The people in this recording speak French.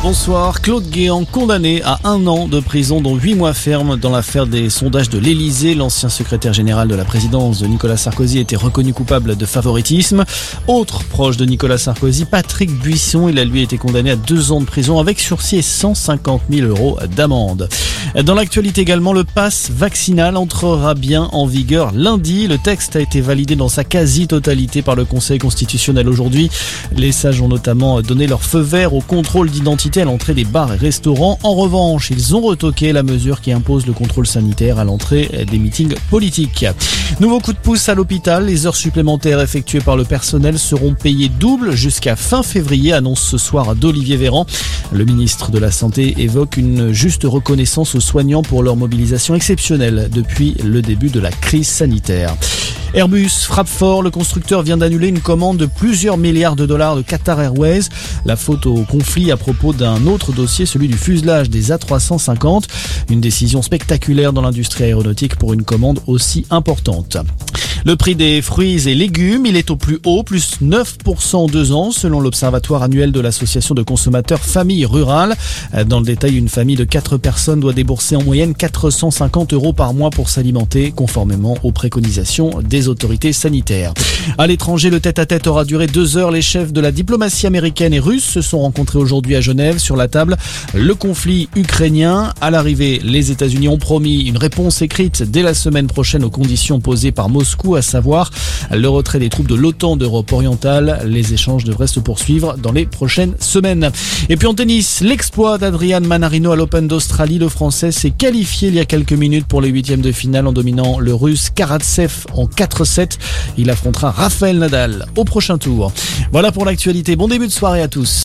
Bonsoir. Claude Guéant condamné à un an de prison dont huit mois ferme dans l'affaire des sondages de l'Elysée. L'ancien secrétaire général de la présidence de Nicolas Sarkozy était reconnu coupable de favoritisme. Autre proche de Nicolas Sarkozy, Patrick Buisson, il a lui été condamné à deux ans de prison avec sursis et 150 000 euros d'amende. Dans l'actualité également, le pass vaccinal entrera bien en vigueur lundi. Le texte a été validé dans sa quasi-totalité par le Conseil constitutionnel aujourd'hui. Les sages ont notamment donné leur feu vert au contrôle d'identité à l'entrée des bars et restaurants. En revanche, ils ont retoqué la mesure qui impose le contrôle sanitaire à l'entrée des meetings politiques. Nouveau coup de pouce à l'hôpital. Les heures supplémentaires effectuées par le personnel seront payées double jusqu'à fin février, annonce ce soir d'Olivier Véran. Le ministre de la Santé évoque une juste reconnaissance aux soignants pour leur mobilisation exceptionnelle depuis le début de la crise sanitaire. Airbus frappe fort, le constructeur vient d'annuler une commande de plusieurs milliards de dollars de Qatar Airways. La faute au conflit à propos d'un autre dossier, celui du fuselage des A350. Une décision spectaculaire dans l'industrie aéronautique pour une commande aussi importante. Le prix des fruits et légumes, il est au plus haut, plus 9% en deux ans, selon l'Observatoire annuel de l'Association de consommateurs Famille Rurale. Dans le détail, une famille de 4 personnes doit débourser en moyenne 450 euros par mois pour s'alimenter, conformément aux préconisations des autorités sanitaires. À l'étranger, le tête-à-tête aura duré deux heures. Les chefs de la diplomatie américaine et russe se sont rencontrés aujourd'hui à Genève. Sur la table, le conflit ukrainien. À l'arrivée, les États-Unis ont promis une réponse écrite dès la semaine prochaine aux conditions posées par Moscou à savoir le retrait des troupes de l'OTAN d'Europe orientale. Les échanges devraient se poursuivre dans les prochaines semaines. Et puis en tennis, l'exploit d'Adrian Manarino à l'Open d'Australie. Le Français s'est qualifié il y a quelques minutes pour les huitièmes de finale en dominant le Russe Karatsev en 4-7. Il affrontera Rafael Nadal au prochain tour. Voilà pour l'actualité. Bon début de soirée à tous.